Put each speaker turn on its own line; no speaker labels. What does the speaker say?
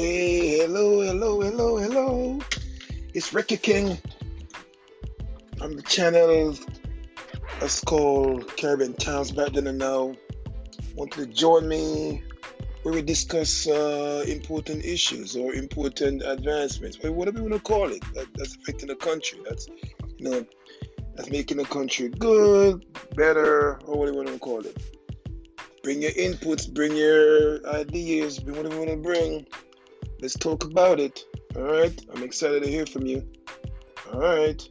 Hey, hello, hello, hello, hello. It's Ricky King on the channel that's called Caribbean Towns Back Then and Now. Want to join me where we discuss uh, important issues or important advancements, whatever you want to call it, that, that's affecting the country. That's you know, that's making the country good, better, or whatever you want to call it. Bring your inputs, bring your ideas, bring whatever you want to bring. Let's talk about it. All right. I'm excited to hear from you. All right.